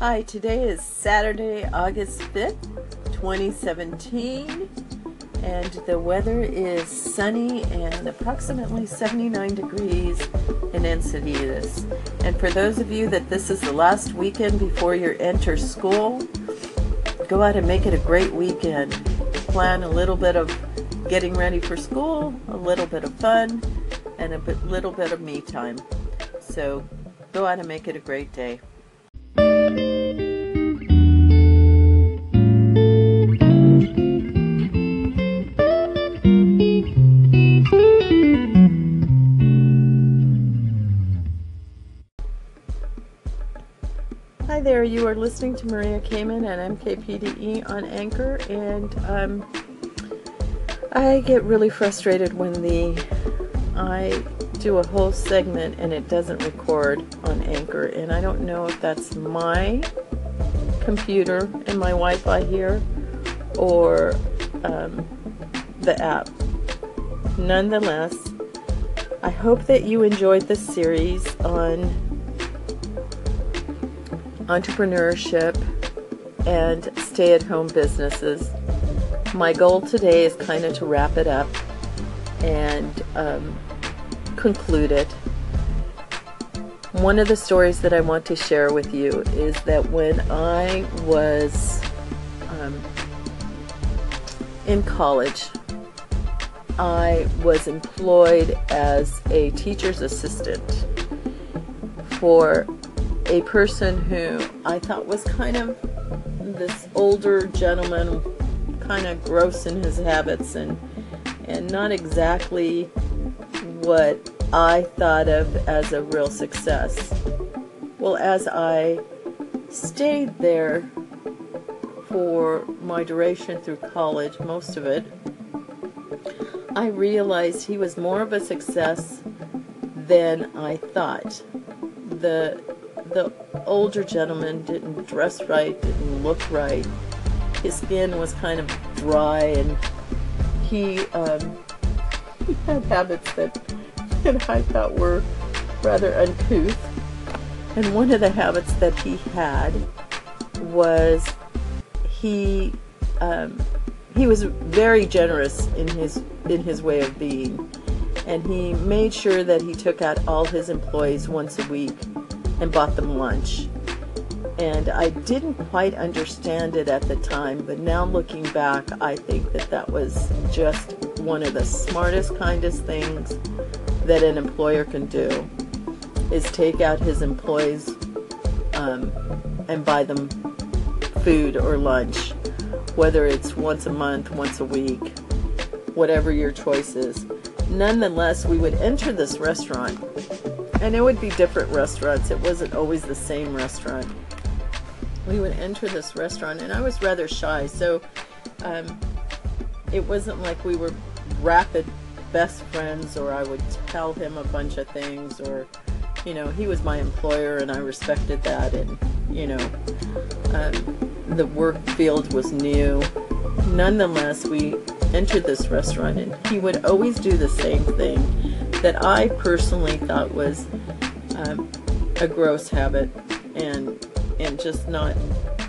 Hi, today is Saturday, August 5th, 2017, and the weather is sunny and approximately 79 degrees in Encinitas. And for those of you that this is the last weekend before you enter school, go out and make it a great weekend. Plan a little bit of getting ready for school, a little bit of fun, and a bit, little bit of me time. So go out and make it a great day. Listening to Maria Kamen and MKPDE on Anchor, and um, I get really frustrated when the I do a whole segment and it doesn't record on Anchor, and I don't know if that's my computer and my Wi-Fi here or um, the app. Nonetheless, I hope that you enjoyed this series on entrepreneurship and stay-at-home businesses. My goal today is kind of to wrap it up and um, conclude it. One of the stories that I want to share with you is that when I was um, in college, I was employed as a teacher's assistant for a person who I thought was kind of this older gentleman, kind of gross in his habits and and not exactly what I thought of as a real success. Well, as I stayed there for my duration through college, most of it, I realized he was more of a success than I thought. The the older gentleman didn't dress right, didn't look right. His skin was kind of dry, and he, um, he had habits that, that I thought were rather uncouth. And one of the habits that he had was he um, he was very generous in his in his way of being, and he made sure that he took out all his employees once a week and bought them lunch. And I didn't quite understand it at the time, but now looking back, I think that that was just one of the smartest, kindest things that an employer can do is take out his employees um, and buy them food or lunch, whether it's once a month, once a week, whatever your choice is. Nonetheless, we would enter this restaurant and it would be different restaurants. It wasn't always the same restaurant. We would enter this restaurant, and I was rather shy, so um, it wasn't like we were rapid best friends, or I would tell him a bunch of things, or you know, he was my employer, and I respected that, and you know, um, the work field was new. Nonetheless, we entered this restaurant, and he would always do the same thing that I personally thought was um, a gross habit and and just not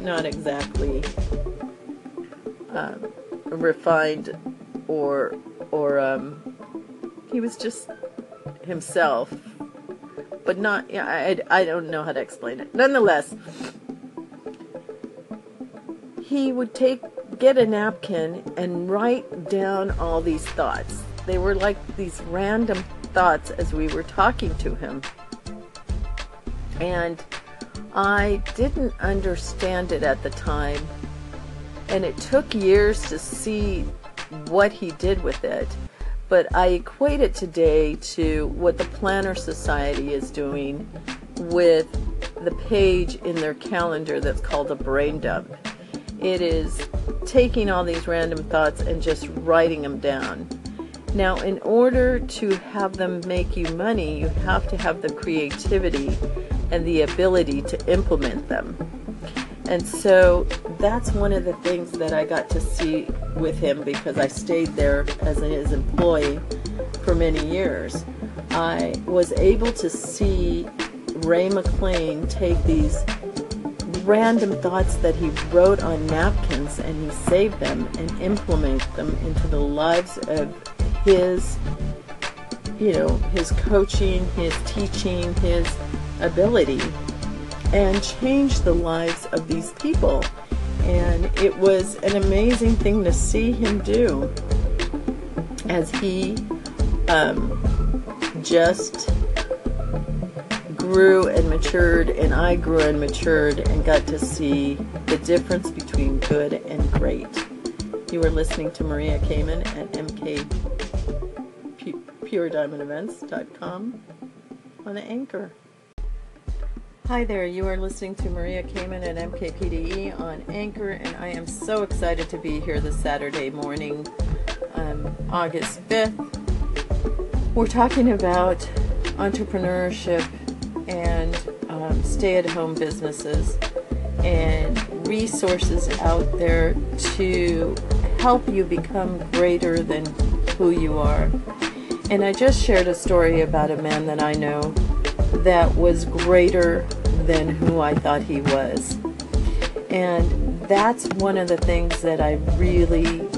not exactly um, refined or or um, he was just himself. But not yeah I, I don't know how to explain it. Nonetheless he would take get a napkin and write down all these thoughts. They were like these random thoughts as we were talking to him. And I didn't understand it at the time. And it took years to see what he did with it. But I equate it today to what the Planner Society is doing with the page in their calendar that's called a brain dump. It is taking all these random thoughts and just writing them down. Now, in order to have them make you money, you have to have the creativity and the ability to implement them. And so that's one of the things that I got to see with him because I stayed there as his employee for many years. I was able to see Ray McLean take these random thoughts that he wrote on napkins and he saved them and implemented them into the lives of his you know his coaching his teaching his ability and changed the lives of these people and it was an amazing thing to see him do as he um, just grew and matured, and I grew and matured and got to see the difference between good and great. You are listening to Maria Kamen at mkpurediamondevents.com on Anchor. Hi there, you are listening to Maria Kamen at MKPDE on Anchor, and I am so excited to be here this Saturday morning, um, August 5th. We're talking about entrepreneurship and um, stay at home businesses and resources out there to help you become greater than who you are. And I just shared a story about a man that I know that was greater than who I thought he was. And that's one of the things that I really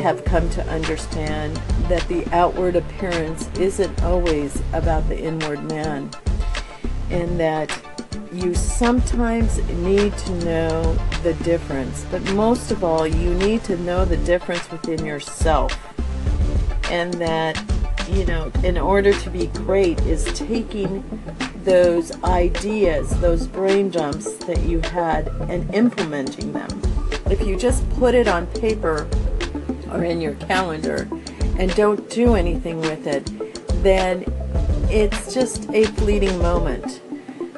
have come to understand that the outward appearance isn't always about the inward man and that you sometimes need to know the difference, but most of all, you need to know the difference within yourself. And that, you know, in order to be great, is taking those ideas, those brain dumps that you had, and implementing them. If you just put it on paper or in your calendar and don't do anything with it, then it's just a fleeting moment.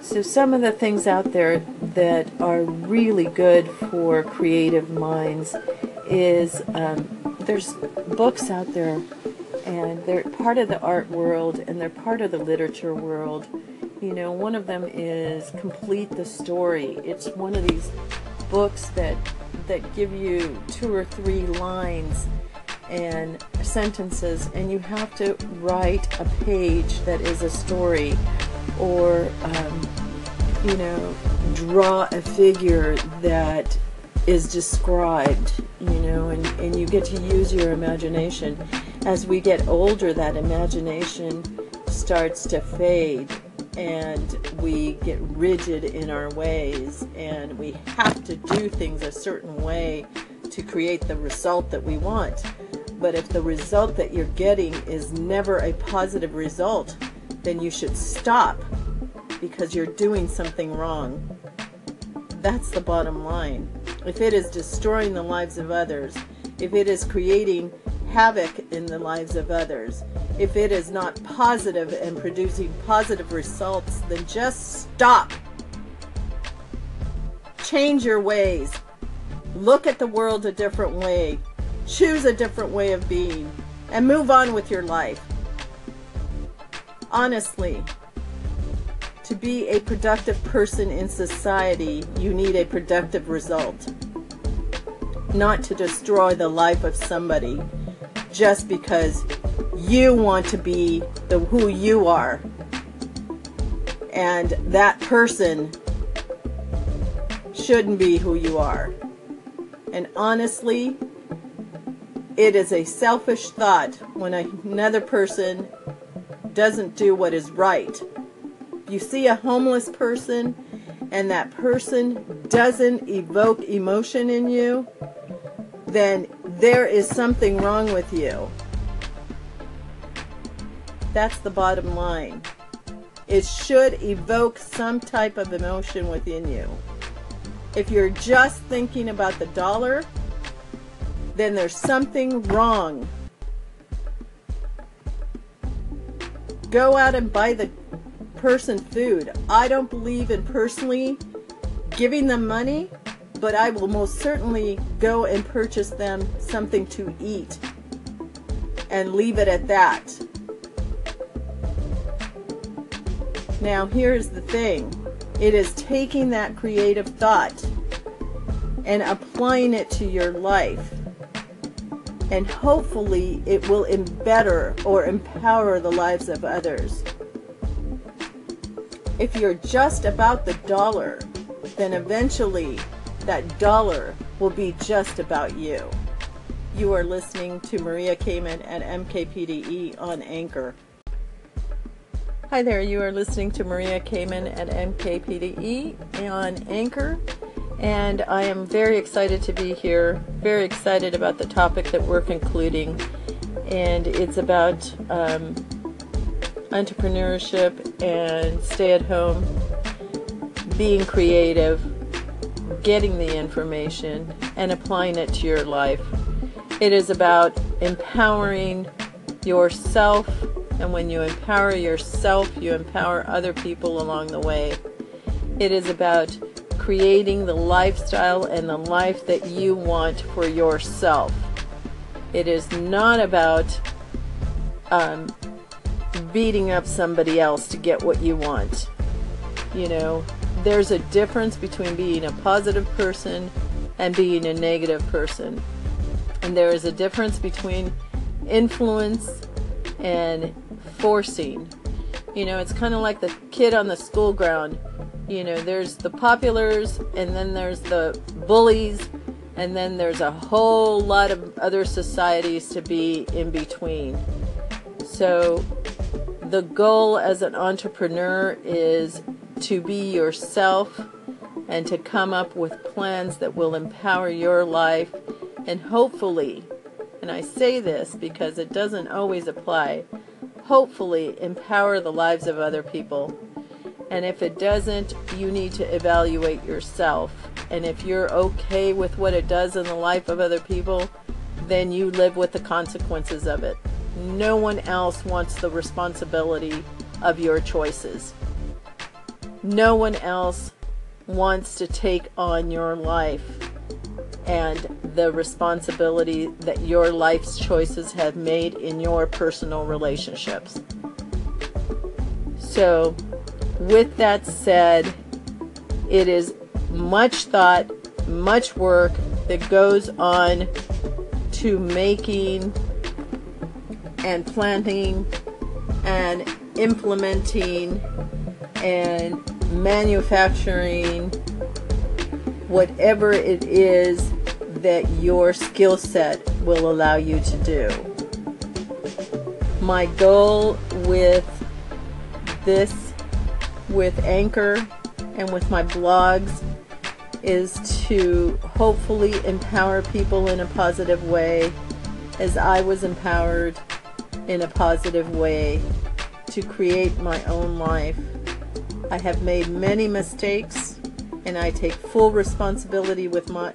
So, some of the things out there that are really good for creative minds is um, there's books out there, and they're part of the art world and they're part of the literature world. You know, one of them is Complete the Story. It's one of these books that that give you two or three lines and sentences, and you have to write a page that is a story or, um, you know, draw a figure that is described, you know, and, and you get to use your imagination. As we get older, that imagination starts to fade and we get rigid in our ways and we have to do things a certain way to create the result that we want. But if the result that you're getting is never a positive result, then you should stop because you're doing something wrong. That's the bottom line. If it is destroying the lives of others, if it is creating havoc in the lives of others, if it is not positive and producing positive results, then just stop. Change your ways. Look at the world a different way. Choose a different way of being and move on with your life. Honestly, to be a productive person in society, you need a productive result. Not to destroy the life of somebody just because you want to be the who you are. And that person shouldn't be who you are. And honestly, it is a selfish thought when another person doesn't do what is right. You see a homeless person and that person doesn't evoke emotion in you, then there is something wrong with you. That's the bottom line. It should evoke some type of emotion within you. If you're just thinking about the dollar, then there's something wrong. Go out and buy the person food. I don't believe in personally giving them money, but I will most certainly go and purchase them something to eat and leave it at that. Now, here's the thing it is taking that creative thought and applying it to your life and hopefully it will better or empower the lives of others. If you're just about the dollar, then eventually that dollar will be just about you. You are listening to Maria Kamen at MKPDE on Anchor. Hi there, you are listening to Maria Kamen at MKPDE on Anchor, and I am very excited to be here, very excited about the topic that we're concluding, and it's about um, entrepreneurship and stay at home, being creative, getting the information, and applying it to your life. It is about empowering yourself, and when you empower yourself, you empower other people along the way. It is about creating the lifestyle and the life that you want for yourself. It is not about um, beating up somebody else to get what you want. You know, there's a difference between being a positive person and being a negative person. And there is a difference between influence and forcing. You know, it's kind of like the kid on the school ground. You know, there's the populars, and then there's the bullies, and then there's a whole lot of other societies to be in between. So, the goal as an entrepreneur is to be yourself and to come up with plans that will empower your life and hopefully, and I say this because it doesn't always apply, hopefully empower the lives of other people. And if it doesn't, you need to evaluate yourself. And if you're okay with what it does in the life of other people, then you live with the consequences of it. No one else wants the responsibility of your choices. No one else wants to take on your life and the responsibility that your life's choices have made in your personal relationships. So, with that said, it is much thought, much work that goes on to making and planting and implementing and manufacturing whatever it is that your skill set will allow you to do. My goal with this, with Anchor, and with my blogs is to hopefully empower people in a positive way as I was empowered in a positive way to create my own life. I have made many mistakes and I take full responsibility with my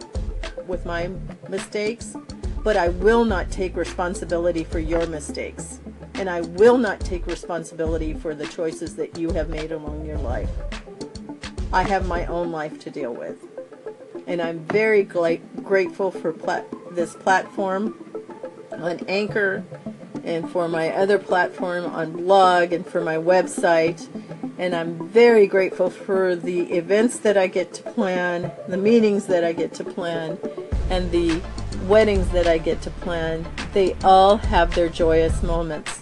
with my mistakes, but I will not take responsibility for your mistakes. And I will not take responsibility for the choices that you have made along your life. I have my own life to deal with. And I'm very grateful for this platform on Anchor and for my other platform on blog and for my website. And I'm very grateful for the events that I get to plan, the meetings that I get to plan, and the weddings that I get to plan. They all have their joyous moments.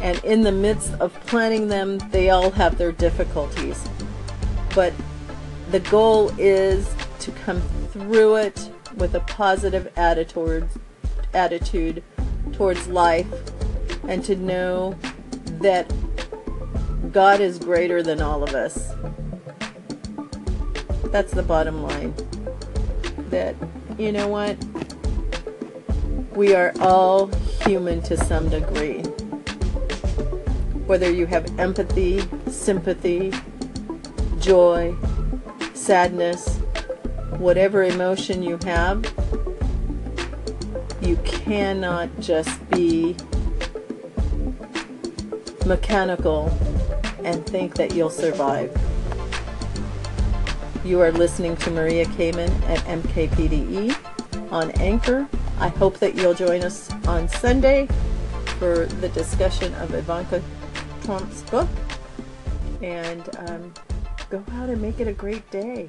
And in the midst of planning them, they all have their difficulties. But the goal is to come through it with a positive attitude, attitude towards life and to know that God is greater than all of us. That's the bottom line. That, you know what? We are all human to some degree. Whether you have empathy, sympathy, joy, sadness, whatever emotion you have, you cannot just be mechanical and think that you'll survive. You are listening to Maria Kamen at MKPDE on Anchor. I hope that you'll join us on Sunday for the discussion of Ivanka Trump's book. And um, go out and make it a great day.